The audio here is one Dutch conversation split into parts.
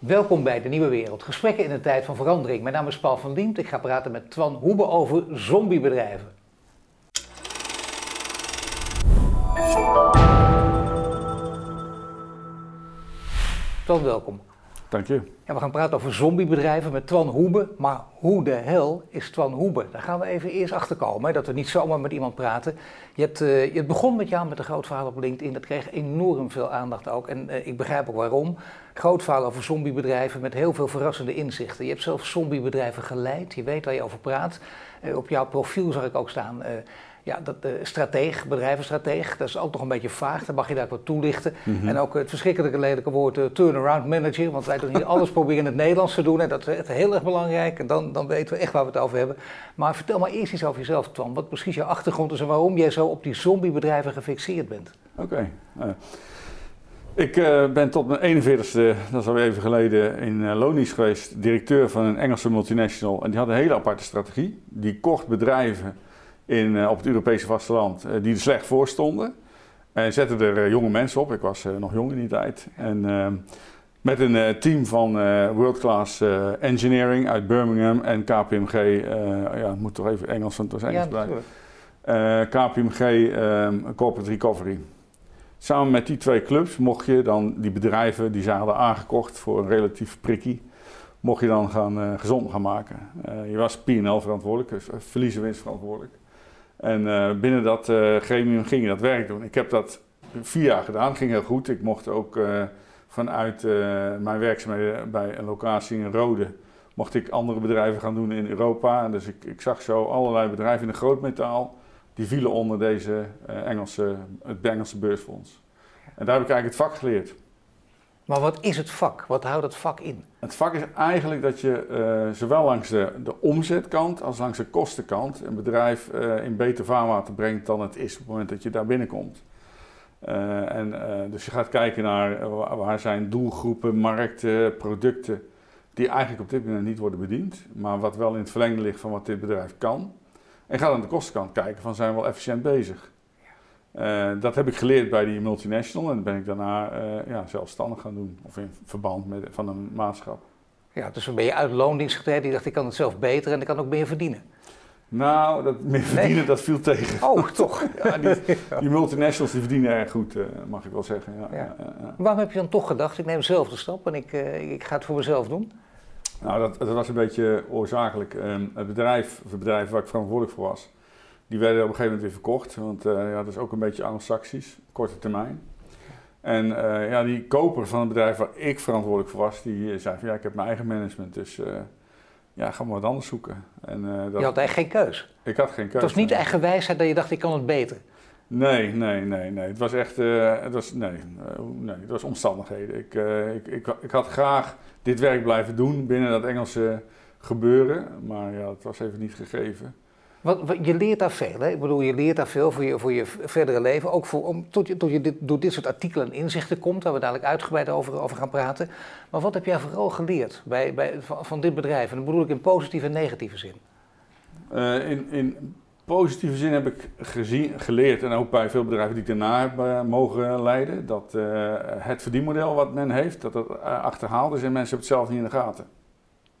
Welkom bij De Nieuwe Wereld. Gesprekken in een tijd van verandering. Mijn naam is Paul van Diemt. Ik ga praten met Twan Hoebe over zombiebedrijven. Twan, welkom. Dank je. Ja, we gaan praten over zombiebedrijven met Twan Hoebe. Maar hoe de hel is Twan Hoebe? Daar gaan we even eerst achter komen. Dat we niet zomaar met iemand praten. Je, hebt, uh, je begon met jou met een groot verhaal op LinkedIn. Dat kreeg enorm veel aandacht ook. En uh, ik begrijp ook waarom. Groot verhaal over zombiebedrijven met heel veel verrassende inzichten. Je hebt zelf zombiebedrijven geleid. Je weet waar je over praat. Uh, op jouw profiel zag ik ook staan ja, dat, uh, strateeg, bedrijvenstrateeg, dat is ook nog een beetje vaag. Dan mag je daar wat toelichten. Mm -hmm. En ook het verschrikkelijke lelijke woord uh, turnaround manager. Want wij doen hier alles proberen in het Nederlands te doen. En dat is echt heel erg belangrijk. En dan, dan weten we echt waar we het over hebben. Maar vertel maar eerst iets over jezelf, Twan. Wat precies je achtergrond is en waarom jij zo op die zombiebedrijven gefixeerd bent. Oké. Okay. Uh, ik ben tot mijn 41ste, dat is alweer even geleden, in Lonies geweest. Directeur van een Engelse multinational. En die had een hele aparte strategie. Die kocht bedrijven in, uh, op het Europese vasteland uh, die er slecht voor stonden. En zetten er uh, jonge mensen op. Ik was nog jong in die tijd. En ehm, met een team van World Class Engineering uit Birmingham en KPMG. ja, ik moet toch even Engels, want het was Engels ja, blijven. KPMG um, Corporate Recovery. Samen met die twee clubs mocht je dan die bedrijven die ze hadden aangekocht voor een relatief prikkie, mocht je dan gaan, gezond gaan maken. je was P&L verantwoordelijk, dus verliezen winst verantwoordelijk. En uh, binnen dat uh, gremium ging je dat werk doen. Ik heb dat vier jaar gedaan, ging heel goed. Ik mocht ook uh, vanuit mijn werkzaamheden bij een locatie in Rode, mocht ik andere bedrijven gaan doen in Europa. En dus ik, ik zag zo allerlei bedrijven in de grootmetaal, die vielen onder deze Engelse, het Engelse beursfonds. En daar heb ik eigenlijk het vak geleerd. Maar wat is het vak? Wat houdt het vak in? Het vak is eigenlijk dat je uh, zowel langs de, de omzetkant als langs de kostenkant een bedrijf uh, in beter vaarwater brengt dan het is op het moment dat je daar binnenkomt. Uh, en, dus je gaat kijken naar waar zijn doelgroepen, markten, producten die eigenlijk op dit moment niet worden bediend, maar wat wel in het verlengde ligt van wat dit bedrijf kan. En ga aan de kostenkant kijken van zijn we wel efficiënt bezig. Uh, dat heb ik geleerd bij die multinational en ben ik daarna uh, ja, zelfstandig gaan doen. Of in verband met van een maatschap. Ja, dus dan ben je uit loondienst getreden. Die dacht, ik kan het zelf beter en ik kan ook meer verdienen. Nou, dat meer verdienen, nee. dat viel tegen. Oh, toch? ja, die, die, multinationals die verdienen erg goed, uh, mag ik wel zeggen. Ja, ja. Waarom heb je dan toch gedacht, ik neem zelf de stap en ik, ik ga het voor mezelf doen? Nou, dat, dat was een beetje oorzakelijk. Um, het bedrijf, het bedrijf waar ik verantwoordelijk voor was, die werden op een gegeven moment weer verkocht, want uh, ja, dat is ook een beetje anglo-saxisch, korte termijn. En uh, ja, die koper van het bedrijf waar ik verantwoordelijk voor was, die zei van ja, ik heb mijn eigen management, dus uh, ja, ga maar wat anders zoeken. En, dat, je had echt geen keus? Ik had geen keus. Het was niet eigen wijsheid dat je dacht, ik kan het beter? Nee, nee, nee, nee. Het was echt, het was, nee, nee, het was omstandigheden. Ik, ik, ik, ik had graag dit werk blijven doen binnen dat Engelse gebeuren, maar ja, het was even niet gegeven. Wat, wat, je leert daar veel, hè? Ik bedoel, je leert daar veel voor je, voor je verdere leven. Ook voor, om, tot je, tot je dit, door dit soort artikelen en inzichten komt, waar we dadelijk uitgebreid over, over gaan praten. Maar wat heb jij vooral geleerd bij, bij, van, van dit bedrijf? En dat bedoel ik in positieve en negatieve zin. Uh, in, in positieve zin heb ik gezien, geleerd, en ook bij veel bedrijven die ik daarna heb uh, mogen leiden, dat uh, het verdienmodel wat men heeft, dat het achterhaald is en mensen hebben het zelf niet in de gaten.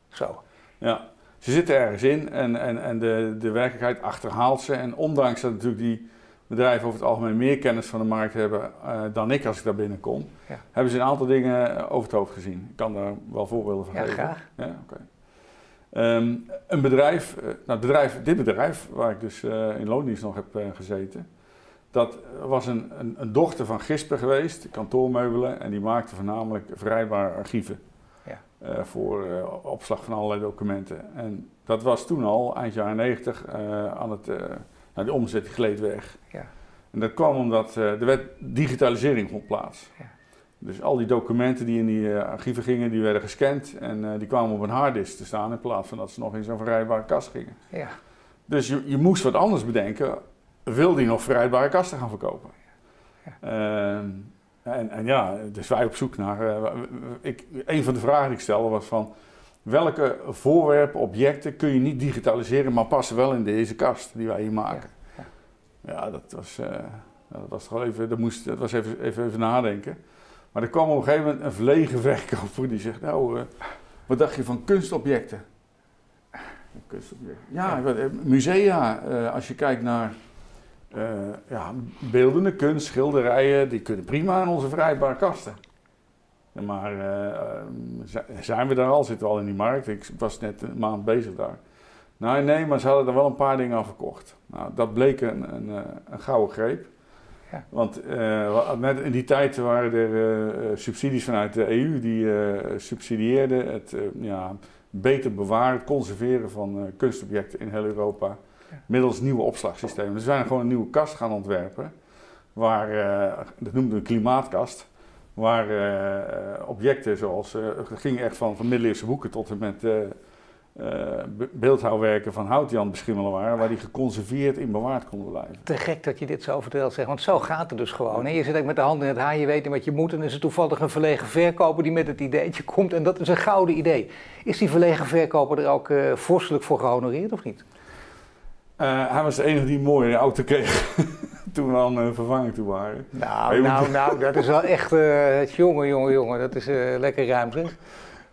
Zo. Ja ze zitten ergens in en, en, en de, de werkelijkheid achterhaalt ze. En ondanks dat natuurlijk die bedrijven over het algemeen meer kennis van de markt hebben uh, dan ik als ik daar binnenkom, ja. hebben ze een aantal dingen over het hoofd gezien. Ik kan daar wel voorbeelden van ja, geven. Graag. Ja, okay. um, een bedrijf, uh, nou bedrijf, dit bedrijf waar ik dus uh, in loondienst nog heb gezeten, dat was een, een, een, dochter van Gisper geweest, kantoormeubelen, en die maakte voornamelijk vrijbare archieven. Uh, voor uh, opslag van allerlei documenten. En dat was toen al, eind jaren 90, uh, aan het, nou, de omzet gleed weg. Ja. En dat kwam omdat er werd digitalisering vond plaats. Ja. Dus al die documenten die in die archieven gingen, die werden gescand en die kwamen op een harddisk te staan in plaats van dat ze nog in zo'n verrijdbare kast gingen. Ja. Dus je, je moest wat anders bedenken, wil die nog verrijdbare kasten gaan verkopen. Ja. En, en, ja, dus wij op zoek naar. Uh, ik, een van de vragen die ik stelde was van. Welke voorwerpen, objecten kun je niet digitaliseren, maar passen wel in deze kast die wij hier maken? Ja, ja. ja dat was. Uh, dat was toch wel even. Dat, moest, dat was even, even, even nadenken. Maar er kwam op een gegeven moment een verlegen verkoper die zegt, nou, uh, wat dacht je van kunstobjecten? Kunstobjecten. Ja, ja. musea, als je kijkt naar uh, ja, beeldende kunst, schilderijen, die kunnen prima in onze vrijbare kasten. Maar zijn we daar al? Zitten we al in die markt? Ik was net een maand bezig daar. Nee, nee, maar ze hadden er wel een paar dingen aan verkocht. Nou, dat bleek een, een, een gouden greep. Ja. Want uh, net in die tijd waren er uh, subsidies vanuit de EU die subsidieerden het ja, beter bewaren, conserveren van kunstobjecten in heel Europa. Middels nieuwe opslagsystemen. Dus we zijn gewoon een nieuwe kast gaan ontwerpen. Waar, dat noemden we een klimaatkast. Waar objecten zoals, het ging echt van, van middeleeuwse boeken tot en met beeldhouwwerken van houtjan beschimmelen waren, waar die geconserveerd in bewaard konden blijven. Te gek dat je dit zo vertelt, zeg, want zo gaat het dus gewoon. Hè? Je zit ook met de hand in het haar, je weet niet wat je moet, en is er toevallig een verlegen verkoper die met het ideetje komt, en dat is een gouden idee. Is die verlegen verkoper er ook uh, vorstelijk voor gehonoreerd of niet? Uh, hij was de enige die een mooie auto kreeg toen we aan uh, vervanging toe waren. Nou, nou, nou, dat is wel echt, uh, jongen, jongen, jongen, dat is lekker ruim zeg.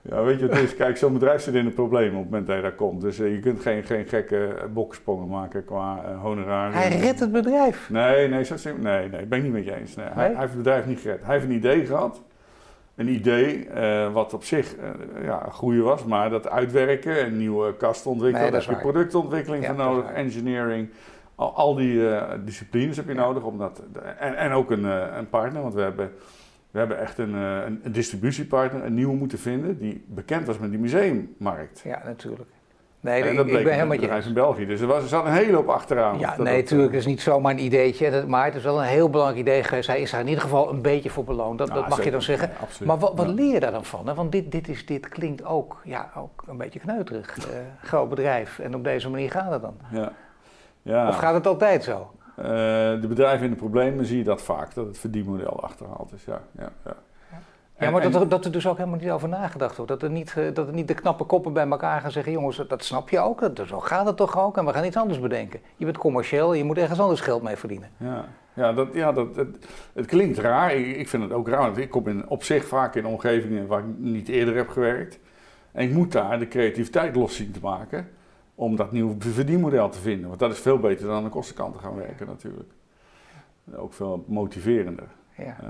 Ja, weet je, het is, kijk, zo'n bedrijf zit in een probleem op het moment dat je daar komt. Dus je kunt geen, geen gekke boksprongen maken qua honorarium. Hij redt het bedrijf. Nee, nee, zo nee, nee, ben ik niet met je eens. Nee, Hij, hij, heeft het bedrijf niet gered. Hij heeft een idee gehad. Een idee uh, wat op zich ja, een goede was, maar dat uitwerken, een nieuwe kast ontwikkelen, daar heb je productontwikkeling ja, voor nodig, engineering. Al, al die disciplines heb je nodig. Om dat, en, en ook een, een partner, want we hebben we hebben echt een, eh, een, een, distributiepartner, een nieuwe moeten vinden, die bekend was met die museummarkt. Ja, natuurlijk. Nee, en dat ik, ik ben helemaal bedrijf in België. Dus er, was, er zat een hele hoop achteraan. Ja, nee, natuurlijk. Het is niet zomaar een ideetje. maar het is wel een heel belangrijk idee geweest. Hij is daar in ieder geval een beetje voor beloond. Dat, dat mag je dan zeggen. maar wat, wat leer je daar dan van? Hè? Want dit, dit, is, dit klinkt ook, ja, ook een beetje kneuterig. Uh, groot bedrijf. En op deze manier gaat het dan. Ja. Ja. Of gaat het altijd zo? Uh, de bedrijven in de problemen zie je dat vaak, dat het verdienmodel achterhaald is. Ja, ja, ja. Ja, maar dat, er, dat er dus ook helemaal niet over nagedacht wordt. Dat er, niet, dat er niet de knappe koppen bij elkaar gaan zeggen: jongens, dat snap je ook. Dat, zo gaat het toch ook. En we gaan iets anders bedenken. Je bent commercieel en je moet ergens anders geld mee verdienen. Ja, ja, dat, ja dat, het, het klinkt raar. Ik, ik, vind het ook raar. Want ik kom in, op zich vaak in omgevingen waar ik niet eerder heb gewerkt. En ik moet daar de creativiteit los zien te maken om dat nieuwe verdienmodel te vinden. Want dat is veel beter dan aan de kostenkant te gaan werken natuurlijk. Ook veel motiverender. Ja. Uh,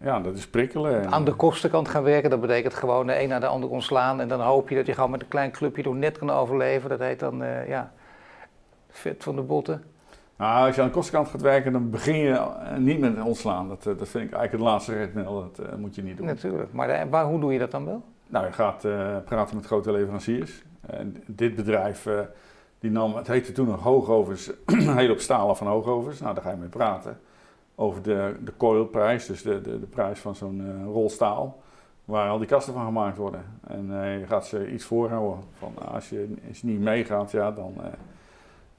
ja, dat is prikkelen. Aan de kostenkant gaan werken, dat betekent gewoon de een naar de ander ontslaan. En dan hoop je dat je gewoon met een klein clubje door net kan overleven. Dat heet dan, uh, ja, vet van de botten. Nou, als je aan de kostenkant gaat werken, dan begin je eh, niet met ontslaan. Dat, dat vind ik eigenlijk het laatste redmiddel. Dat moet je niet doen. Natuurlijk. Maar, maar hoe doe je dat dan wel? Nou, je gaat praten met grote leveranciers. En dit bedrijf, die nam, het heette toen nog Hoogovens, heel op stalen van Hoogovens. Nou, daar ga je mee praten. Over de, de coilprijs, dus de, de, de prijs van zo'n uh, rol staal. Waar al die kasten van gemaakt worden. En uh, je gaat ze iets voorhouden. Van, nou, als je eens niet meegaat, ja, dan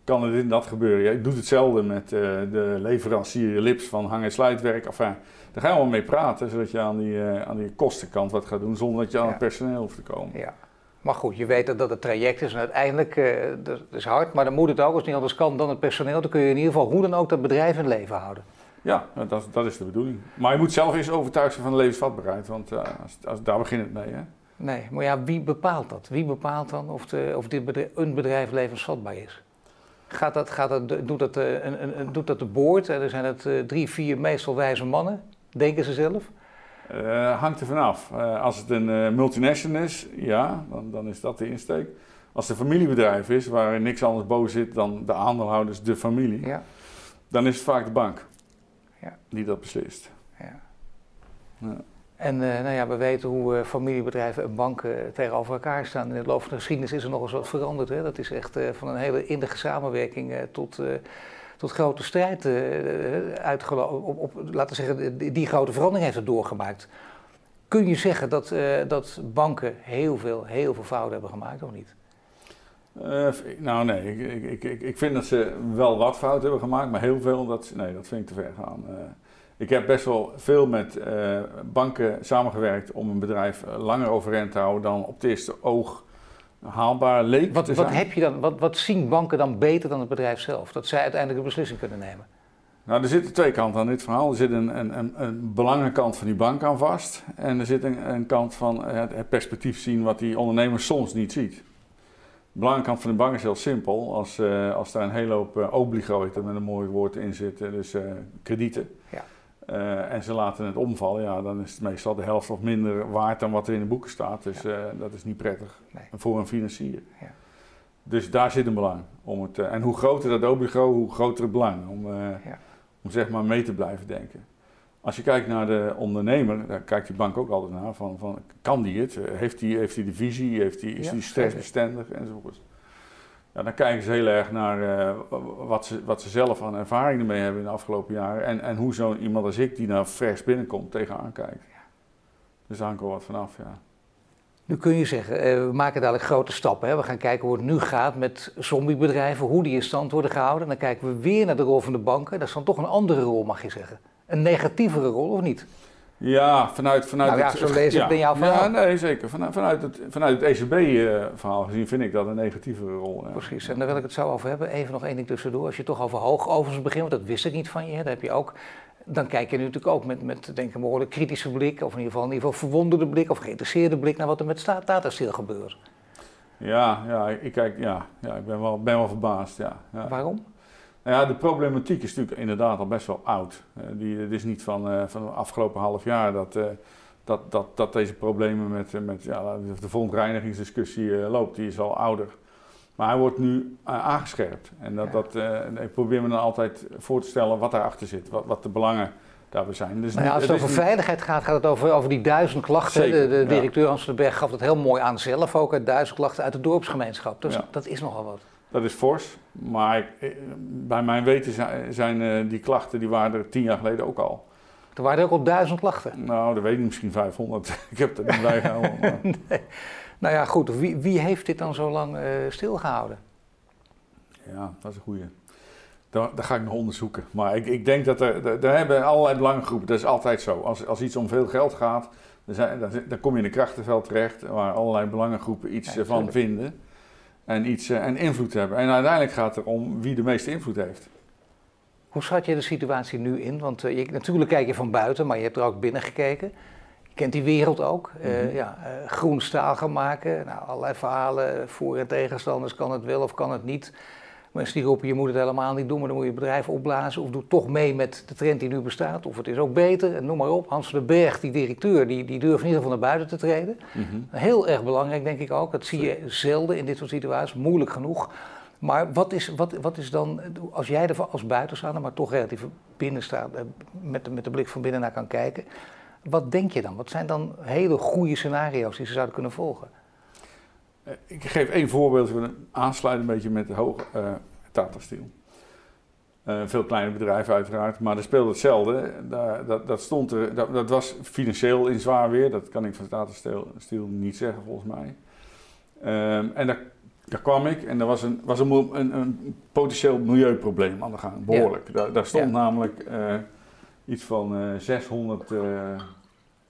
kan er dit en dat gebeuren. Je doet hetzelfde met de leverancier Lips van hang- en sluitwerk. Enfin, daar gaan we mee praten, zodat je aan die, aan die kostenkant wat gaat doen, zonder dat je aan het personeel hoeft te komen. Ja. Maar goed, je weet dat het traject is en uiteindelijk, dat is hard, maar dan moet het ook, als niet anders kan dan het personeel, dan kun je in ieder geval hoe dan ook dat bedrijf in leven houden. Ja, dat, dat is de bedoeling. Maar je moet zelf eens overtuigd zijn van de levensvatbaarheid, want uh, als, als, daar begint het mee. Hè? Nee, maar ja, wie bepaalt dat? Wie bepaalt dan of, de, of dit bedrijf, een bedrijf levensvatbaar is? Gaat dat, gaat dat, doet, dat, uh, een, een, doet dat de boord? Er zijn het drie, vier meestal wijze mannen, denken ze zelf? Hangt er vanaf. Als het een multinational is, ja, dan, dan is dat de insteek. Als het een familiebedrijf is, waar niks anders boven zit dan de aandeelhouders, de familie, ja. dan is het vaak de bank ja. die dat beslist. Ja. ja. En nou ja, we weten hoe familiebedrijven en banken tegenover elkaar staan. In het loop van de geschiedenis is er nog eens wat veranderd. Hè? Dat is echt van een hele innige samenwerking tot tot grote strijd uitgelopen. Op, op, laten we zeggen, die, die, grote verandering heeft het doorgemaakt. Kun je zeggen dat, dat banken heel veel, heel veel fouten hebben gemaakt of niet? Uh, nou nee, ik, ik, ik, ik, vind dat ze wel wat fouten hebben gemaakt, maar heel veel, dat, nee, dat vind ik te ver gaan. ik heb best wel veel met banken samengewerkt om een bedrijf langer overeind te houden dan op het eerste oog haalbaar leek wat, te zijn. Wat, heb je dan, wat, wat zien banken dan beter dan het bedrijf zelf? Dat zij uiteindelijk een beslissing kunnen nemen? Nou, er zitten twee kanten aan dit verhaal. Er zit een, een, een, een belangenkant van die bank aan vast. En er zit een, een kant van het, het, perspectief zien wat die ondernemer soms niet ziet. De belangenkant van de bank is heel simpel. Als, uh, als daar een hele hoop uh, obligo, met een mooi woord in zit, dus uh, kredieten. Ja. en ze laten het omvallen, ja, dan is het meestal de helft of minder waard dan wat er in de boeken staat. Dus ja. dat is niet prettig nee. voor een financier. Ja. Dus daar zit een belang. Om het, en hoe groter dat obligo, hoe groter het belang. Om, ja om zeg maar mee te blijven denken. Als je kijkt naar de ondernemer, daar kijkt die bank ook altijd naar, van, van kan die het? Heeft hij heeft die de visie? Heeft die, is hij stressbestendig enzovoort? Ja, dan kijken ze heel erg naar uh, wat, ze, wat ze zelf aan ervaring ermee hebben in de afgelopen jaren en, en hoe zo iemand als ik die nou vers binnenkomt tegenaan kijkt. Dus daar hangt wel wat vanaf, ja. Nu kun je zeggen, uh, we maken dadelijk grote stappen. Hè? We gaan kijken hoe het nu gaat met zombiebedrijven, hoe die in stand worden gehouden. Dan kijken we weer naar de rol van de banken. Dat is dan toch een andere rol, mag je zeggen. Een negatievere rol, of niet? Ja, vanuit, vanuit nou ja, het... zo lees ik ja. in jouw verhaal. Ja, nee, zeker. Vanuit, vanuit het, vanuit het ECB-verhaal gezien vind ik dat een negatievere rol. Ja. Precies, en daar wil ik het zo over hebben. Even nog één ding tussendoor. Als je toch over hoogovens begint, want dat wist ik niet van je. Daar heb je ook dan kijk je natuurlijk ook met, met denk ik, een behoorlijk kritische blik, of in ieder geval, in ieder geval verwonderde blik of geïnteresseerde blik naar wat er met Tata Steel gebeurt. Ja, ja, ik, kijk, ja, ja, ik ben wel, ben wel verbaasd. Ja, ja. Waarom? Nou ja, de problematiek is natuurlijk inderdaad al best wel oud. Uh, die, het is niet van, uh, van de afgelopen half jaar dat, uh, dat, dat, dat deze problemen met, met ja, de verontreinigingsdiscussie loopt. Die is al ouder. Maar hij wordt nu aangescherpt. En dat, dat, ik probeer me dan altijd voor te stellen wat daarachter zit, wat, wat de belangen daarbij zijn. Dus nou ja, als het, over veiligheid gaat, gaat het over, over die duizend klachten. Zeker, de, de, directeur den Berg gaf het heel mooi aan zelf ook, duizend klachten uit de dorpsgemeenschap. Dus ja. dat is nogal wat. Dat is fors, maar eh, bij mijn weten zijn, zijn uh, die klachten, die waren er tien jaar geleden ook al. Er waren er ook al duizend klachten? Nou, dat weet ik misschien 500. ik heb er niet bij gehouden. nee. Nou ja, goed. Wie, wie heeft dit dan zo lang uh, stilgehouden? Ja, dat is een goede. Daar, daar, ga ik nog onderzoeken. Maar ik, ik denk dat er, daar hebben allerlei belangengroepen, dat is altijd zo. Als, als iets om veel geld gaat, dan, zijn, dan, dan kom je in een krachtenveld terecht waar allerlei belangengroepen iets ja, van vinden en, iets, uh, en invloed hebben. En uiteindelijk gaat het om wie de meeste invloed heeft. Hoe schat je de situatie nu in? Want uh, je, natuurlijk kijk je van buiten, maar je hebt er ook binnen gekeken kent die wereld ook. Mm -hmm. ja, uh, groen staal gaan maken. Nou, allerlei verhalen, voor- en tegenstanders, kan het wel of kan het niet. Mensen die roepen, je moet het helemaal niet doen, maar dan moet je het bedrijf opblazen. Of doe toch mee met de trend die nu bestaat. Of het is ook beter, noem maar op. Hans van den Berg, die directeur, die, die durft in ieder geval naar buiten te treden. Mm -hmm. Heel erg belangrijk, denk ik ook. Dat zie je zelden in dit soort situaties, moeilijk genoeg. Maar wat is, wat, wat is dan, als jij er als buitenstaander, maar toch relatief binnen staat, met, met de blik van binnen naar kan kijken... Wat denk je dan? Wat zijn dan hele goede scenario's die ze zouden kunnen volgen? Eh, ik geef één voorbeeld, we aansluiten een beetje met de hoge uh, Tata Steel. Uh, veel kleine bedrijven uiteraard, maar er speelde hetzelfde. Dat, dat, dat stond er, dat, dat, was financieel in zwaar weer, dat kan ik van Tata Steel, Steel niet zeggen volgens mij. Um, en daar, daar, kwam ik en er was een, was een, een, een potentieel milieuprobleem aan de gang, behoorlijk. Ja. Daar, daar, stond ja. namelijk uh, iets van uh, 600, uh,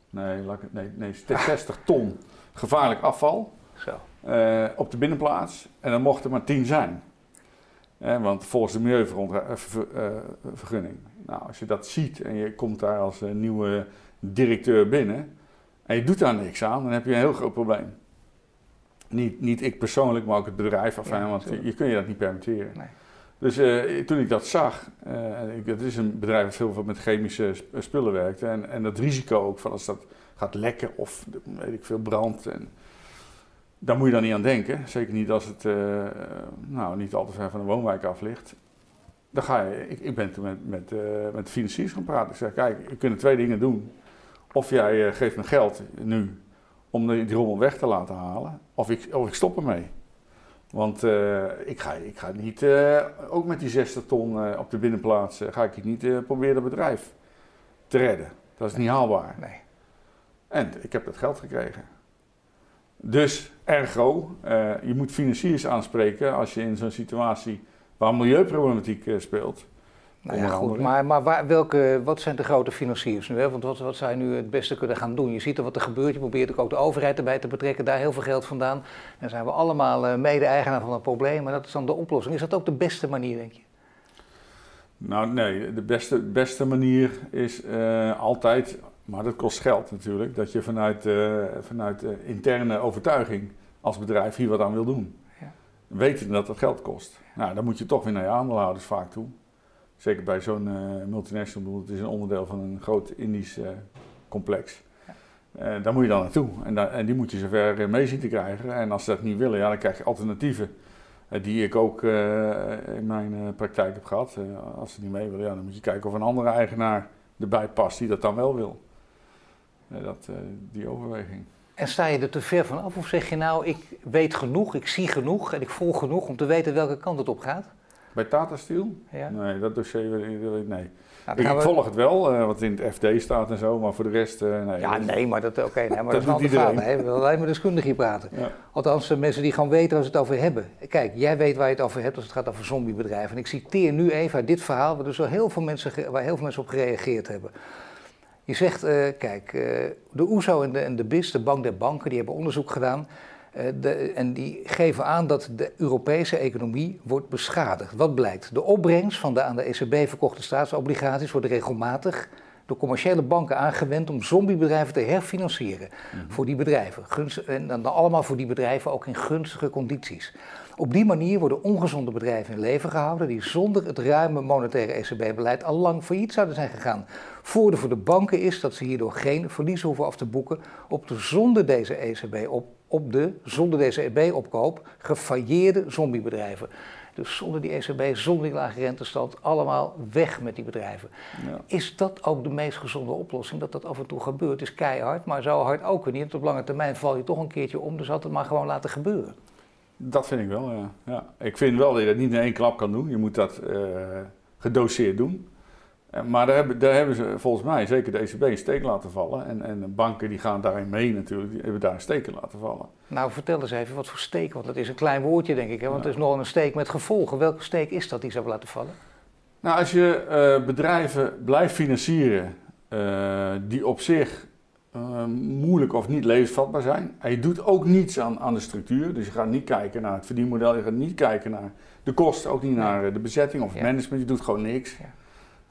nee, nee, nee, 60 ton gevaarlijk afval uh, op de binnenplaats. En dan mochten er maar 10 zijn. want volgens de milieuvergunning. nou, als je dat ziet en je komt daar als nieuwe directeur binnen en je doet daar niks aan, dan heb je een heel groot probleem. Niet, niet ik persoonlijk, maar ook het bedrijf. Afijn, ja, want je, je kun je dat niet permitteren. Nee. Dus uh, toen ik dat zag, uh, het is een bedrijf dat veel met chemische spullen werkt. En, en dat risico ook van als dat gaat lekken of weet ik veel brand. En, daar moet je dan niet aan denken. Zeker niet als het uh, nou, niet al te ver van de woonwijk af ligt. Dan ga je, ik, ik ben toen met, met, met de financiers gaan praten. Ik zeg, kijk, je kunt twee dingen doen. Of jij geeft me geld nu om die, die rommel weg te laten halen. Of ik, of ik stop ermee. Want ik, ga, ik ga niet, ook met die 60 ton op de binnenplaats, ga ik niet proberen het bedrijf te redden. Dat is niet haalbaar. Nee. En ik heb dat geld gekregen. Dus ergo, je moet financiers aanspreken als je in zo'n situatie waar milieuproblematiek speelt. Nou ja, goed, maar, maar waar, welke, wat zijn de grote financiers nu? Hè? Want wat, wat zou je nu het beste kunnen gaan doen? Je ziet er wat er gebeurt, je probeert ook de overheid erbij te betrekken, daar heel veel geld vandaan. Dan zijn we allemaal uh, mede-eigenaar van het probleem, maar dat is dan de oplossing. Is dat ook de beste manier, denk je? Nou nee, de beste, beste manier is uh, altijd, maar dat kost geld natuurlijk, dat je vanuit, uh, vanuit interne overtuiging als bedrijf hier wat aan wil doen. Ja. Weten dat dat geld kost. Nou, dan moet je toch weer naar je aandeelhouders vaak toe. Zeker bij zo'n uh, multinational, het is een onderdeel van een groot Indisch complex. Ja. daar moet je dan naartoe en, en die moet je zover mee zien te krijgen. En als ze dat niet willen, ja, dan krijg je alternatieven die ik ook in mijn praktijk heb gehad. als ze niet mee willen, ja, dan moet je kijken of een andere eigenaar erbij past die dat dan wel wil. Dat, die overweging. En sta je er te ver van af of zeg je nou, ik weet genoeg, ik zie genoeg en ik voel genoeg om te weten welke kant het op gaat? Bij Tata Steel? Ja. Nee, dat dossier wil ik, nee. Nou, ik, volg het wel, uh, wat in het FD staat en zo, maar voor de rest, uh, nee. Ja, nee, maar dat, oké, nee, maar dat, dat is een ander verhaal. We willen alleen maar deskundig hier praten. Ja. Althans, uh, mensen die gewoon weten waar ze het over hebben. Kijk, jij weet waar je het over hebt als het gaat over zombiebedrijven. En ik citeer nu even uit dit verhaal, waar, dus heel veel mensen, waar heel veel mensen op gereageerd hebben. Je zegt, uh, kijk, uh, de OESO en de, en de BIS, de Bank der Banken, die hebben onderzoek gedaan. Uh, de, en die geven aan dat de Europese economie wordt beschadigd. Wat blijkt? De opbrengst van de aan de ECB verkochte staatsobligaties wordt regelmatig door commerciële banken aangewend om zombiebedrijven te herfinancieren. Mhm. Voor die bedrijven. Gunst, en dan allemaal voor die bedrijven ook in gunstige condities. Op die manier worden ongezonde bedrijven in leven gehouden die zonder het ruime monetaire ECB-beleid al lang failliet zouden zijn gegaan. Voordeel voor de banken is dat ze hierdoor geen verlies hoeven af te boeken op de zonder deze ECB op, op de zonder deze ECB-opkoop gefailleerde zombiebedrijven. Dus zonder die ECB, zonder die lage rentestand, allemaal weg met die bedrijven. Ja. Is dat ook de meest gezonde oplossing? Dat dat af en toe gebeurt, is keihard, maar zo hard ook niet. Op lange termijn val je toch een keertje om, dus had het maar gewoon laten gebeuren. Dat vind ik wel, ja. ja. Ik vind wel dat je dat niet in één klap kan doen. Je moet dat uh, gedoseerd doen. Eh, maar daar hebben, daar hebben ze volgens mij, zeker de ECB, een steek laten vallen. En, en banken die gaan daarin mee natuurlijk, die hebben daar een steek laten vallen. Nou, vertel eens even wat voor steek, want dat is een klein woordje denk ik. Hè? Want het is nog een steek met gevolgen. Welke steek is dat die ze hebben laten vallen? Nou, als je uh, bedrijven blijft financieren uh, die op zich uh, moeilijk of niet levensvatbaar zijn. En je doet ook niets aan, aan de structuur. Dus je gaat niet kijken naar het verdienmodel, je gaat niet kijken naar de kosten, ook niet naar de bezetting of het management. Je doet gewoon niks. Ja.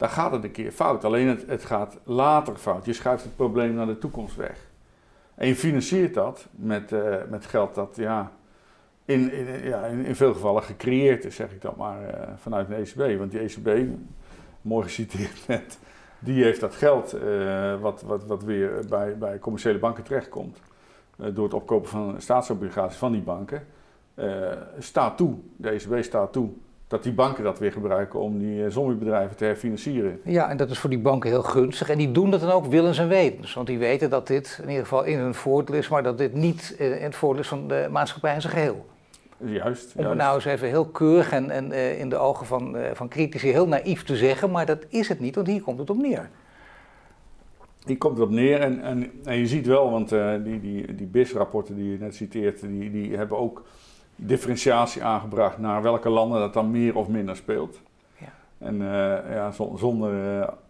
Dan gaat het een keer fout. Alleen het, het gaat later fout. Je schuift het probleem naar de toekomst weg. En je financiert dat met, uh, met geld dat ja, in, in, ja, in, in, veel gevallen gecreëerd is, zeg ik dat maar, uh, vanuit de ECB. Want die ECB, mooi geciteerd net, die heeft dat geld uh, wat, wat, wat weer bij, bij commerciële banken terechtkomt. Door het opkopen van staatsobligaties van die banken. Staat toe, de ECB staat toe, dat die banken dat weer gebruiken om die zombiebedrijven te herfinancieren. Ja, en dat is voor die banken heel gunstig. En die doen dat dan ook willens en wetens. Want die weten dat dit in ieder geval in hun voordeel is, maar dat dit niet in het voordeel is van de maatschappij in zijn geheel. Juist. Om het nou eens even heel keurig en, en uh, in de ogen van, uh, van critici heel naïef te zeggen, maar dat is het niet, want hier komt het op neer. Hier komt het op neer en, en, en je ziet wel, want uh, die, die, die BIS-rapporten die je net citeert, die, die hebben ook differentiatie aangebracht naar welke landen dat dan meer of minder speelt. Ja. En ja, zonder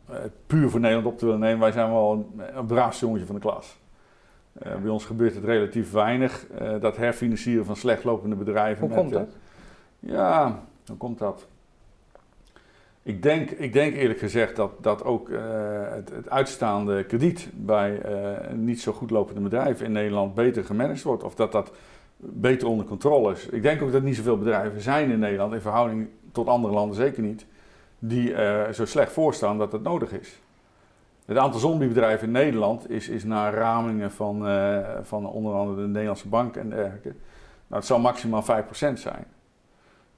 het puur voor Nederland op te willen nemen, wij zijn wel een, een braafste jongetje van de klas. Uh, bij ons gebeurt het relatief weinig. Uh, dat herfinancieren van slecht lopende bedrijven. Hoe met, komt dat? ja, hoe komt dat? Ik denk, ik denk eerlijk gezegd dat, dat ook het, het, uitstaande krediet bij niet zo goed lopende bedrijven in Nederland beter gemanaged wordt. Of dat dat beter onder controle is. Ik denk ook dat niet zoveel bedrijven zijn in Nederland, in verhouding tot andere landen zeker niet, die er zo slecht voor staan dat het nodig is. Het aantal zombiebedrijven in Nederland is, is naar ramingen van, uh, van onder andere de Nederlandse bank en dergelijke. Nou, het zal maximaal 5% zijn.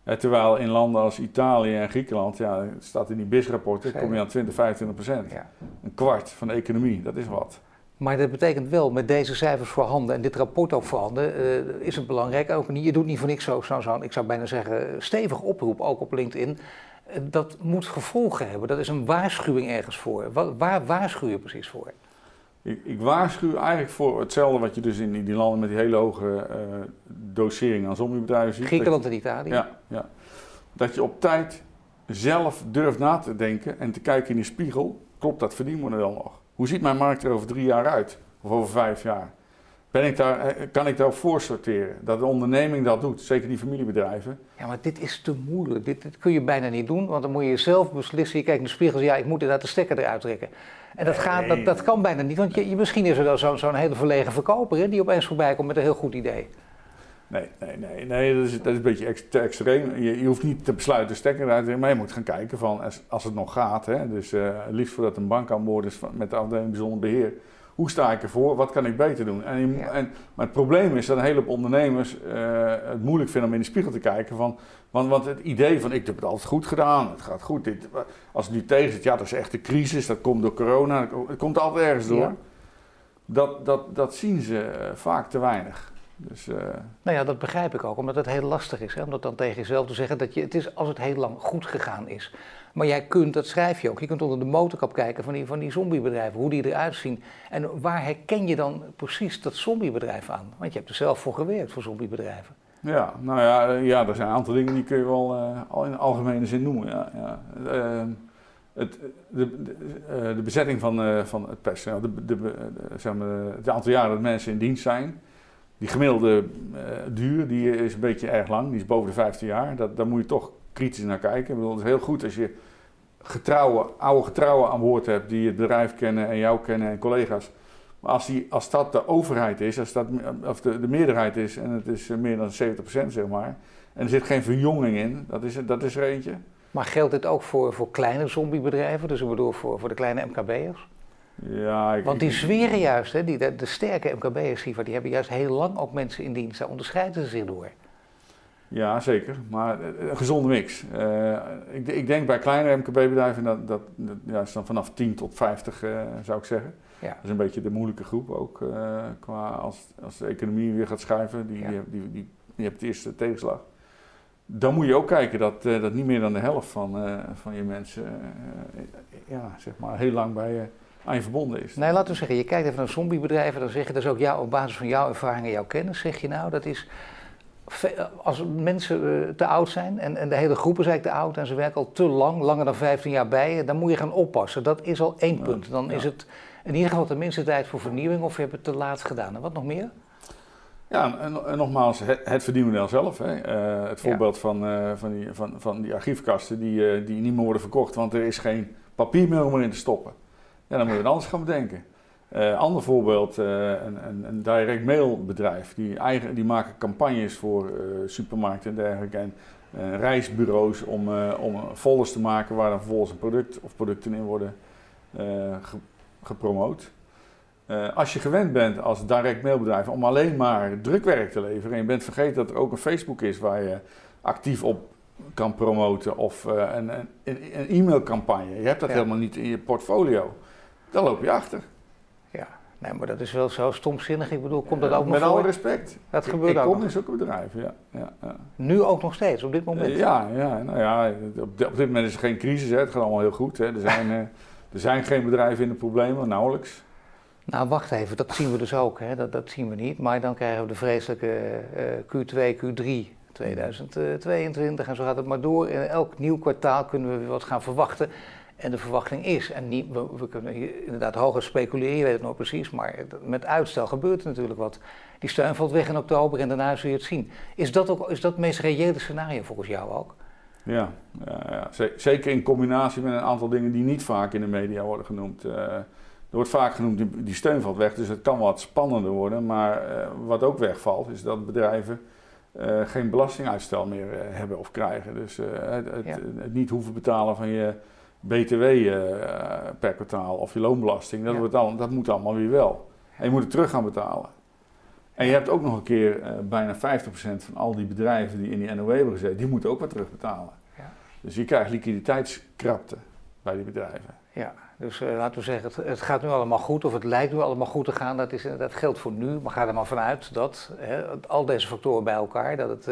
Uh, terwijl in landen als Italië en Griekenland, ja, staat in die BIS-rapporten, kom je aan 20, 25%. Ja. Een kwart van de economie, dat is wat. Maar dat betekent wel, met deze cijfers voorhanden en dit rapport ook voorhanden, uh, is het belangrijk ook niet. Je doet niet voor niks zo, zo, zo, ik zou bijna zeggen, stevig oproep, ook op LinkedIn dat moet gevolgen hebben. Dat is een waarschuwing ergens voor. Waar, waar waarschuw je precies voor? Ik, ik, waarschuw eigenlijk voor hetzelfde wat je dus in die, landen met die hele hoge uh, dosering aan zombiebedrijven ziet. Griekenland en Italië. Ja, ja. Dat je op tijd zelf durft na te denken en te kijken in de spiegel. Klopt dat verdienmodel nog? Hoe ziet mijn markt er over drie jaar uit? Of over vijf jaar? ben ik daar, eh, kan ik daarop voor sorteren? Dat de onderneming dat doet, zeker die familiebedrijven. Ja, maar dit is te moeilijk. Dit, dit kun je bijna niet doen, want dan moet je zelf beslissen. Je kijkt in de spiegel ja, ik moet inderdaad de stekker eruit trekken. En dat, gaat, dat, dat kan bijna niet, want je, je misschien is er wel zo'n zo'n hele verlegen verkoper hè, die opeens voorbij komt met een heel goed idee. Nee, nee, nee, nee dat, is, dat is een beetje ex, te extreem. Je, je, hoeft niet te besluiten stekker te trekken, maar je moet gaan kijken van als, als het nog gaat. Hè, dus uh, liefst voordat een bank aan boord is van, met de afdeling bijzonder beheer hoe sta ik ervoor? Wat kan ik beter doen? En, en maar het probleem is dat een heleboel ondernemers uh, het moeilijk vinden om in de spiegel te kijken. Van, want, want het idee van ik heb het altijd goed gedaan, het gaat goed. Dit, als het nu tegen zit, ja dat is echt een crisis, dat komt door corona, het komt altijd ergens door. Ja. Dat, dat, dat zien ze eh, vaak te weinig. Dus, uh... Nou ja, dat begrijp ik ook, omdat het heel lastig is. Hè? Om dat dan tegen jezelf te zeggen dat je, het is als het heel lang goed gegaan is. Maar jij kunt, dat schrijf je ook, je kunt onder de motorkap kijken van die, van die zombiebedrijven, hoe die eruit zien. En waar herken je dan precies dat zombiebedrijf aan? Want je hebt er zelf voor gewerkt, voor zombiebedrijven. Ja, nou ja, ja er zijn een aantal dingen die kun je wel uh, al in algemene zin noemen. Ja, ja. Uh, het, de, de, de, bezetting van, van het personeel, de, de, zeg maar, het aantal jaren dat mensen in dienst zijn, die gemiddelde duur die is een beetje erg lang, die is boven de 15 jaar. Dat, daar moet je toch kritisch naar kijken. Ik bedoel, het is heel goed als je oude getrouwen aan boord hebt die het bedrijf kennen en jou kennen en collega's. Maar als, die, als dat de overheid is, als dat of de, de meerderheid is en het is meer dan 70% zeg maar, en er zit geen verjonging in, dat is, dat is er eentje. Maar geldt dit ook voor, voor kleine zombiebedrijven, dus ik bedoel voor, voor de kleine MKB'ers? Ja, ik, Want die zweren juist, hè, die, de, de sterke MKB'ers, die hebben juist heel lang ook mensen in dienst. Daar onderscheiden ze zich door. Ja, zeker. Maar eh, een gezonde mix. Uh, ik, ik, denk bij kleinere MKB-bedrijven, dat, dat, dat ja, is dan vanaf 10 tot 50 uh, eh, zou ik zeggen. Ja. Dat is een beetje de moeilijke groep ook. Uh, qua als, als de economie weer gaat schuiven, die, ja. die, die, die, die hebt de eerste tegenslag. Dan moet je ook kijken dat, dat niet meer dan de helft van, van je mensen ja, zeg maar heel lang bij je aan je verbonden is. Nee, laten we zeggen, je kijkt even naar zombiebedrijven, dan zeg je dat is ook jou, op basis van jouw ervaring en jouw kennis, zeg je nou, dat is als mensen eh, te oud zijn en, en de hele groep is eigenlijk te oud en ze werken al te lang, langer dan 15 jaar bij je, dan moet je gaan oppassen. Dat is al één punt. Dan is het in ieder geval tenminste tijd voor vernieuwing of je hebt het te laat gedaan. En wat nog meer? Ja, en, en nogmaals, het, het verdienmodel zelf. Hè. Uh, het voorbeeld ja. van, uh, van, die, van, van die archiefkasten die, uh, die niet meer worden verkocht, want er is geen papier meer om erin te stoppen. Ja, dan moet je het anders gaan bedenken. Uh, ander voorbeeld, uh, een, een, een, direct mailbedrijf. Die, eigen, die maken campagnes voor uh, supermarkten en dergelijke. En reisbureaus om, om folders te maken waar dan vervolgens een product of producten in worden ge, gepromoot. als je gewend bent als direct mailbedrijf om alleen maar drukwerk te leveren. En je bent vergeten dat er ook een Facebook is waar je actief op kan promoten. Of een, een, een e-mailcampagne. Je hebt dat ja. helemaal niet in je portfolio. Dan loop je achter. Ja, nee, maar dat is wel zo stomzinnig. Ik bedoel, komt dat ook nog Met voor? alle respect. Dat gebeurt ik ook kom nog. in zulke bedrijven, ja. ja, ja. Nu ook nog steeds, op dit moment? Uh, ja, ja, nou ja, op, dit, moment is er geen crisis. Hè. Het gaat allemaal heel goed. Hè. Er, zijn, uh, er zijn geen bedrijven in de problemen, nauwelijks. Nou, wacht even, dat zien we dus ook. Hè. Dat, dat zien we niet. Maar dan krijgen we de vreselijke uh, Q2, Q3 2022 en zo gaat het maar door. In elk nieuw kwartaal kunnen we weer wat gaan verwachten. En de verwachting is, en niet, we, kunnen inderdaad hoger speculeren, je weet het nog precies, maar met uitstel gebeurt er natuurlijk wat. Die steun valt weg in oktober en daarna zul je het zien. Is dat, ook, is dat het meest reële scenario volgens jou ook? Ja, ja, zeker in combinatie met een aantal dingen die niet vaak in de media worden genoemd. Uh, er wordt vaak genoemd, die, die steun valt weg, dus het kan wat spannender worden. Maar uh, wat ook wegvalt, is dat bedrijven uh, geen belastinguitstel meer hebben of krijgen. Dus het, het, ja. het niet hoeven betalen van je BTW per kwartaal of je loonbelasting. Dat, ja. wordt al, dat moet allemaal weer wel. En je moet het terug gaan betalen. En je hebt ook nog een keer bijna 50% van al die bedrijven die in die NOW hebben gezeten, die moeten ook wat terugbetalen. Ja. Dus je krijgt liquiditeitskrapte bij die bedrijven. Ja, dus uh, laten we zeggen, het, het, gaat nu allemaal goed of het lijkt nu allemaal goed te gaan. Dat, is, dat geldt voor nu, maar ga er maar vanuit dat hè, al deze factoren bij elkaar, dat het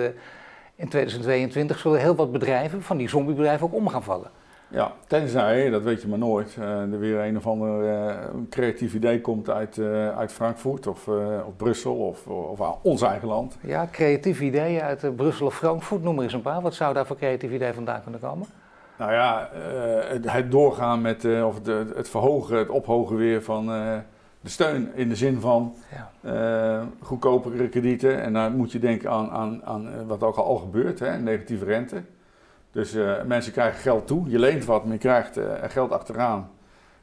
in 2022 zullen heel wat bedrijven, van die zombiebedrijven, ook om gaan vallen. Ja, tenzij, dat weet je maar nooit, er weer een of ander creatief idee komt uit, uit Frankfurt of, of Brussel of, of, ons eigen land. Ja, creatief ideeën uit Brussel of Frankfurt, noem maar eens een paar. Wat zou daar voor creatief idee vandaan kunnen komen? Nou ja, het, het, doorgaan met, of het, het, verhogen, het ophogen weer van, De steun in de zin van ja. goedkopere kredieten. En dan moet je denken aan, aan, aan wat ook al gebeurt, hè, negatieve rente. Dus mensen krijgen geld toe. Je leent wat, maar je krijgt geld achteraan.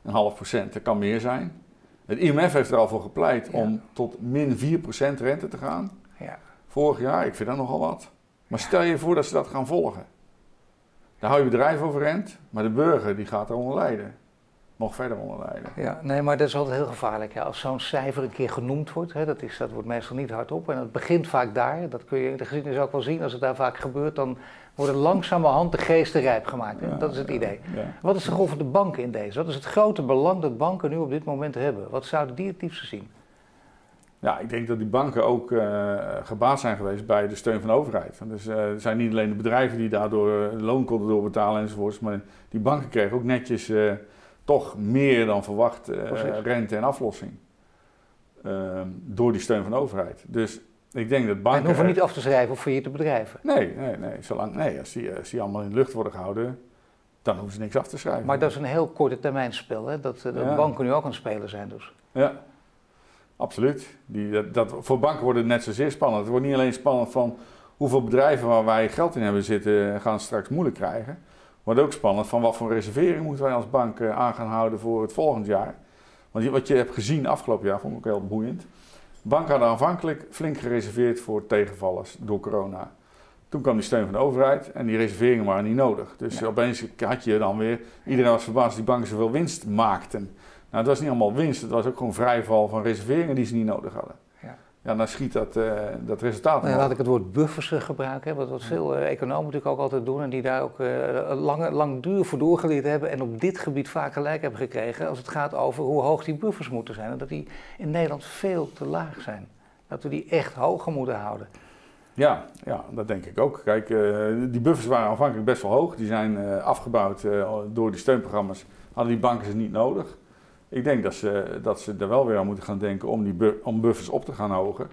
Een half procent, dat kan meer zijn. Het IMF heeft er al voor gepleit om tot min 4% rente te gaan. Ja. Vorig jaar, ik vind dat nogal wat. Maar stel je voor dat ze dat gaan volgen. Dan hou je bedrijf overeind, maar de burger die gaat eronder lijden. Nog verder onder lijden. Ja, nee, maar dat is altijd heel gevaarlijk. Ja. Als zo'n cijfer een keer genoemd wordt, hè, dat, is, dat wordt meestal niet hardop. En het begint vaak daar. Dat kun je in de geschiedenis ook wel zien. Als het daar vaak gebeurt, dan worden langzamerhand de geesten rijp gemaakt. Ja, dat is het idee. Wat is de rol van de banken in deze? Wat is het grote belang dat banken nu op dit moment hebben? Wat zouden die het liefst zien? Ja, ik denk dat die banken ook uh, gebaat zijn geweest bij de steun van de overheid. Dus uh, er zijn niet alleen de bedrijven die daardoor uh, loon konden doorbetalen enzovoorts, maar die banken kregen ook netjes toch meer dan verwacht rente en aflossing. Ehm, door die steun van de overheid. Dus ik denk dat banken... En hoeven niet af te schrijven of failliete bedrijven? Nee, nee, nee. Zolang, nee als, die, als die allemaal in de lucht worden gehouden, dan hoeven ze niks af te schrijven. Maar dat is een heel korte termijn spel, hè? Dat, de banken nu ook aan het spelen zijn dus. Ja, Absoluut. Die, dat, voor banken wordt het net zozeer spannend. Het wordt niet alleen spannend van hoeveel bedrijven waar wij geld in hebben zitten gaan straks moeilijk krijgen. Het wordt ook spannend van wat voor reservering moeten wij als bank eh, aan gaan houden voor het volgend jaar. Want wat je hebt gezien afgelopen jaar vond ik ook heel boeiend. Banken hadden aanvankelijk flink gereserveerd voor tegenvallers door corona. Toen kwam die steun van de overheid en die reserveringen waren niet nodig. Dus opeens had je dan weer, iedereen was verbaasd dat die banken zoveel winst maakten. Nou, dat was niet allemaal winst, het was ook gewoon vrijval van reserveringen die ze niet nodig hadden. Ja, ja dan schiet dat, uh, dat resultaat. Nou, laat ik het woord buffers uh, gebruiken, wat, wat veel uh, economen natuurlijk ook altijd doen en die daar ook lang, lang duur voor doorgeleerd hebben en op dit gebied vaak gelijk hebben gekregen als het gaat over hoe hoog die buffers moeten zijn. En dat die in Nederland veel te laag zijn. Dat we die echt hoger moeten houden. Ja, ja, dat denk ik ook. Kijk, die buffers waren aanvankelijk best wel hoog. Die zijn afgebouwd door die steunprogramma's. Hadden die banken ze niet nodig. Ik denk dat ze, dat ze er wel weer aan moeten gaan denken om, die om buffers op te gaan hogen.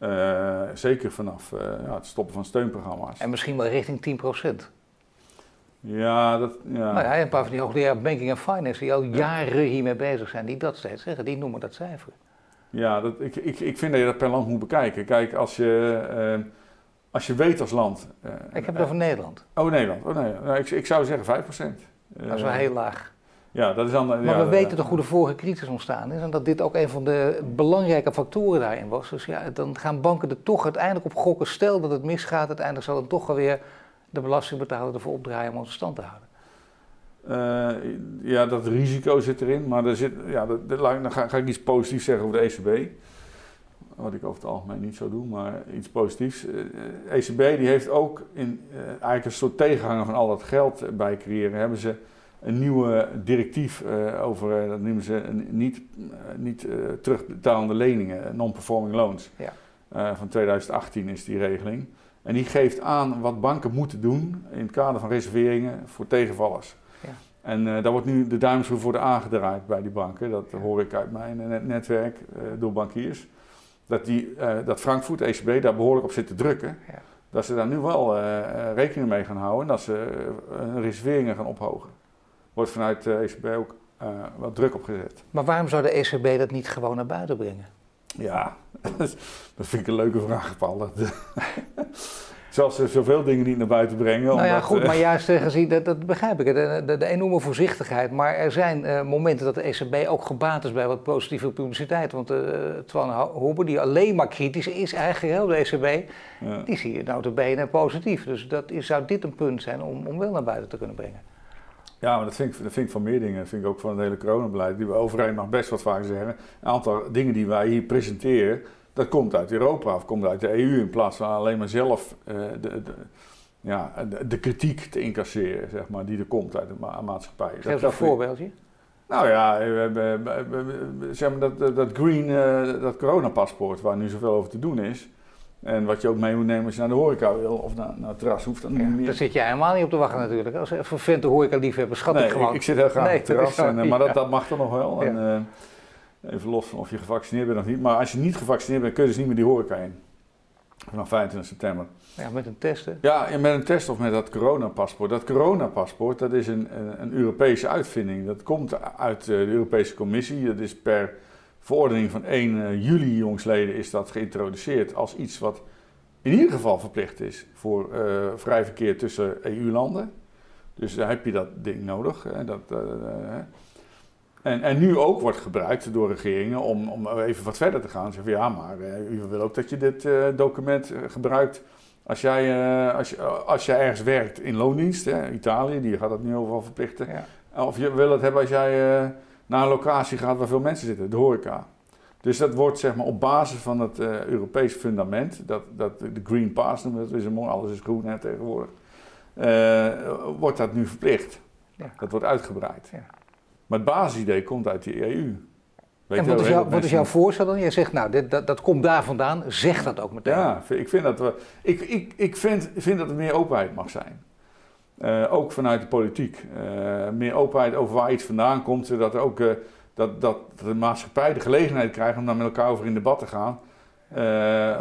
Uh, zeker vanaf uh, ja, het stoppen van steunprogramma's. En misschien wel richting 10%. Ja, dat, ja. Nou ja, een paar van die hoogleraar banking en finance die al jaren hiermee bezig zijn, die dat steeds zeggen, die noemen dat cijfer. Ja, dat, ik, ik, ik vind dat je dat per land moet bekijken. Kijk, als je, uh, als je weet als land... ik heb het over Nederland. Oh, Nederland. Oh, nee. Nou, ik, ik zou zeggen 5%. dat is wel heel laag. Ja, dat is dan, maar we weten toch hoe de vorige crisis ontstaan is en dat dit ook een van de belangrijke factoren daarin was. Dus ja, dan gaan banken er toch uiteindelijk op gokken. Stel dat het misgaat, uiteindelijk zal dan toch wel weer de belastingbetaler ervoor opdraaien om onze stand te houden. Uh, ja, dat risico zit erin, maar er zit, ja, dat, dan ga, ga, ik iets positiefs zeggen over de ECB. Wat ik over het algemeen niet zo doe, maar iets positiefs. De uh, ECB die heeft ook in, uh, eigenlijk een soort tegenhanger van al dat geld bij creëren, hebben ze een nieuwe directief uh, over, uh, dat noemen ze niet, uh, niet terugbetalende leningen, non-performing loans. Ja. van 2018 is die regeling. En die geeft aan wat banken moeten doen in het kader van reserveringen voor tegenvallers. Ja. En daar wordt nu de duimschroef voor aangedraaid bij die banken. Dat hoor ik uit mijn netwerk door bankiers. Dat, die, dat Frankfurt, ECB, daar behoorlijk op zit te drukken. Ja. Dat ze daar nu wel rekening mee gaan houden en dat ze reserveringen gaan ophogen wordt vanuit de ECB ook uh, wat druk op gezet. Maar waarom zou de ECB dat niet gewoon naar buiten brengen? Ja, dat vind ik een leuke vraag, Paul. Zoals ze zoveel dingen niet naar buiten brengen. Nou ja, goed, maar juist gezien, dat, dat, begrijp ik, de, de, de, enorme voorzichtigheid. Maar er zijn uh, momenten dat de ECB ook gebaat is bij wat positieve publiciteit. Want uh, Twan Hoeber, die alleen maar kritisch is eigenlijk, heel de ECB, ja. die zie je nou te benen positief. Dus dat is, zou dit een punt zijn om, om wel naar buiten te kunnen brengen. Ja, maar dat vind, ik, dat vind ik van meer dingen. Dat vind ik ook van het hele coronabeleid. Die overheid mag best wat vaak zeggen. Een aantal dingen die wij hier presenteren, dat komt uit Europa of komt uit de EU. In plaats van alleen maar zelf uh, de, de, ja, de, de, kritiek te incasseren, zeg maar, die er komt uit de ma maatschappij. Geef een voorbeeldje. Nou ja, zeg maar dat, dat green, uh, dat coronapaspoort waar nu zoveel over te doen is. En wat je ook mee moet nemen als je naar de horeca wil of naar, naar het terras, hoeft dan niet meer. Daar zit je helemaal niet op te wachten natuurlijk. Als je vindt de horeca liefhebber, schat nee, ik gewoon. Ik, ik zit heel graag nee, op het terras, en, eh, maar dat, dat mag dan nog wel. En, uh, even los van of je gevaccineerd bent of niet. Maar als je niet gevaccineerd bent, kun je dus niet meer die horeca in. Vanaf 25 september. Ja, met een test hè? Ja, met een test of met dat coronapaspoort. Dat coronapaspoort, dat is een, een, een Europese uitvinding. Dat komt uit de Europese Commissie. Dat is per verordening van 1 juli jongsleden is dat geïntroduceerd als iets wat in ieder geval verplicht is voor vrij verkeer tussen EU-landen. Dus daar heb je dat ding nodig. Hè, dat, en, en nu ook wordt gebruikt door regeringen om, om even wat verder te gaan. Zeggen ja, maar uh, u wil ook dat je dit uh, document uh, gebruikt als jij, als, je, als jij ergens werkt in loondienst. Hè, Italië, die gaat dat nu overal verplichten. Ja. Of je wil het hebben als jij naar een locatie gaat waar veel mensen zitten, de horeca. Dus dat wordt zeg maar op basis van het Europese fundament, dat, dat de Green Pass noemen, dat is een mooi, alles is groen hè, tegenwoordig, wordt dat nu verplicht. Ja. Dat wordt uitgebreid. Ja. Maar het basisidee komt uit de EU. Weet en wat, is, wat is, jouw voorstel dan? Je zegt, nou, dit, dat, dat, komt daar vandaan. Zeg dat ook meteen. Ja, ik vind dat, we, ik, ik, ik vind, vind dat er meer openheid mag zijn. Uh, ook vanuit de politiek. Uh, meer openheid over waar iets vandaan komt, zodat ook, uh, dat, dat de maatschappij de gelegenheid krijgt om daar met elkaar over in debat te gaan.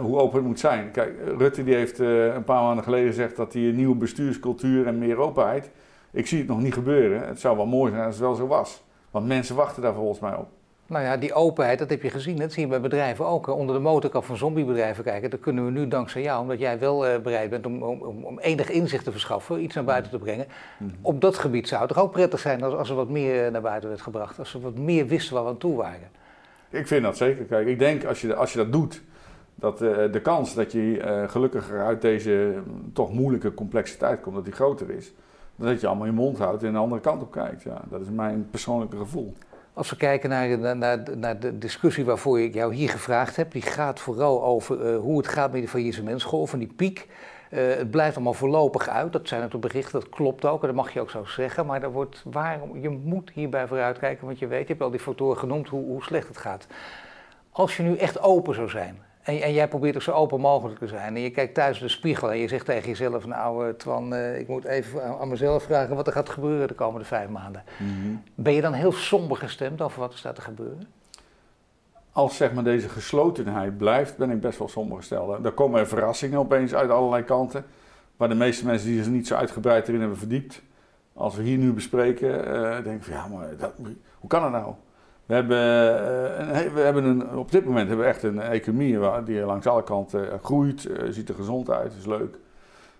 hoe open het moet zijn. Kijk, Rutte die heeft een paar maanden geleden gezegd dat hij een nieuwe bestuurscultuur en meer openheid. Ik zie het nog niet gebeuren. Het zou wel mooi zijn als het wel zo was. Want mensen wachten daar volgens mij op. Nou ja, die openheid, dat heb je gezien. Dat zie je bij bedrijven ook. Onder de motorkap van zombiebedrijven kijken. Dat kunnen we nu dankzij jou, omdat jij wel uh, bereid bent om, om, om, enig inzicht te verschaffen, iets naar buiten te brengen. Mhm. Op dat gebied zou het toch ook prettig zijn als, als er wat meer eh, naar buiten werd gebracht. Als we wat meer wisten waar we aan toe waren. Ik vind dat zeker. Kijk, ik denk als je, als je dat doet, dat uh, de kans dat je uh, gelukkiger uit deze mm, toch moeilijke complexiteit komt, dat die groter is dat je allemaal je mond houdt en de andere kant op kijkt. Ja, dat is mijn persoonlijke gevoel. Als we kijken naar, naar, naar de discussie waarvoor ik jou hier gevraagd heb, die gaat vooral over uh, hoe het gaat met de faillissementsgolf en die piek. Uh, het blijft allemaal voorlopig uit, dat zijn natuurlijk berichten, dat klopt ook en dat mag je ook zo zeggen. Maar er wordt, waarom, je moet hierbij vooruitkijken, want je weet, je hebt al die factoren genoemd hoe, hoe slecht het gaat. Als je nu echt open zou zijn, en, en, jij probeert ook zo open mogelijk te zijn. En je kijkt thuis in de spiegel en je zegt tegen jezelf: Nou, uh, Twan, uh, ik moet even aan, mezelf vragen wat er gaat gebeuren de komende vijf maanden. Mhm. Ben je dan heel somber gestemd over wat er staat te gebeuren? Als zeg maar deze geslotenheid blijft, ben ik best wel somber gesteld. Er komen er verrassingen opeens uit allerlei kanten. Waar de meeste mensen die zich niet zo uitgebreid erin hebben verdiept. Als we hier nu bespreken, uh, denk ik van ja, maar dat, hoe kan dat nou? We hebben, uh, we hebben een, op dit moment hebben we echt een economie waar, die langs alle kanten eh, groeit, uh, ziet er gezond uit, is leuk.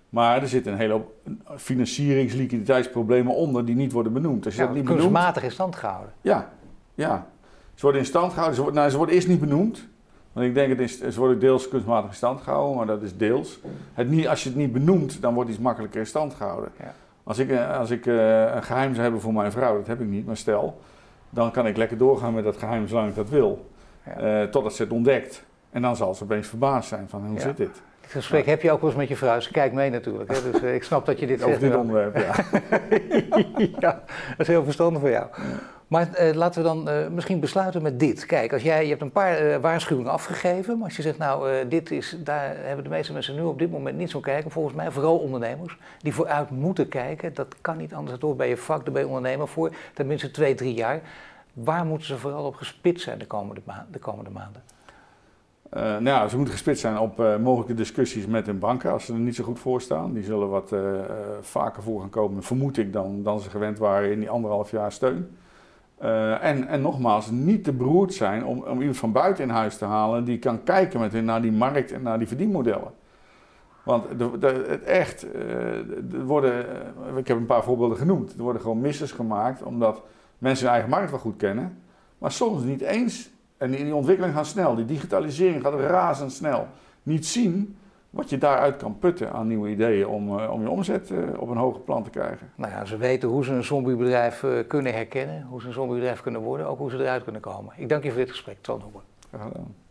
Maar er zitten een hele hoop financierings-, liquiditeitsproblemen onder die niet worden benoemd. Als je ja, dat niet kunstmatig in stand gehouden. Ja, ja. Ze worden in stand gehouden, ze worden, nou, ze worden eerst niet benoemd. Want ik denk, het is, ze worden deels kunstmatig in stand gehouden, maar dat is deels. Het niet, als je het niet benoemt, dan wordt iets makkelijker in stand gehouden. Ja. Als ik, als ik een geheim zou hebben voor mijn vrouw, dat heb ik niet, maar stel dan kan ik lekker doorgaan met dat geheim zolang ik dat wil. Ja. Uh, totdat ze het ontdekt. En dan zal ze opeens verbaasd zijn van hoe zit dit? Het gesprek heb je ook wel eens met je vrouw. Ze kijkt mee natuurlijk. Hè? Dus uh, ik snap dat je dit Over dit onderwerp, ja. ja. Dat is heel verstandig voor jou. Maar uh, laten we dan uh, misschien besluiten met dit. Kijk, als jij, je hebt een paar waarschuwingen afgegeven, maar als je zegt, nou, dit is, daar hebben de meeste mensen nu op dit moment niet zo kijken. Volgens mij vooral ondernemers die vooruit moeten kijken. Dat kan niet anders. Dat hoort bij je vak, daar ben je ondernemer voor. Tenminste twee, drie jaar. Waar moeten ze vooral op gespitst zijn de komende, de komende maanden? Nou ja, ze moeten gespitst zijn op mogelijke discussies met hun banken als ze er niet zo goed voor staan. Die zullen wat vaker voor gaan komen, vermoed ik, dan, dan ze gewend waren in die anderhalf jaar steun. En, en nogmaals, niet te beroerd zijn om, om iemand van buiten in huis te halen die kan kijken met hen naar die markt en naar die verdienmodellen. Want de, het echt, er worden, ik heb een paar voorbeelden genoemd, er worden gewoon missers gemaakt omdat mensen hun eigen markt wel goed kennen, maar soms niet eens. En die, die ontwikkeling gaat snel, die digitalisering gaat razendsnel. Niet zien wat je daaruit kan putten aan nieuwe ideeën om, uh, om je omzet uh, op een hoger plan te krijgen. Nou ja, ze weten hoe ze een zombiebedrijf uh, kunnen herkennen, hoe ze een zombiebedrijf kunnen worden, ook hoe ze eruit kunnen komen. Ik dank je voor dit gesprek, Ton Hoeber. Graag gedaan.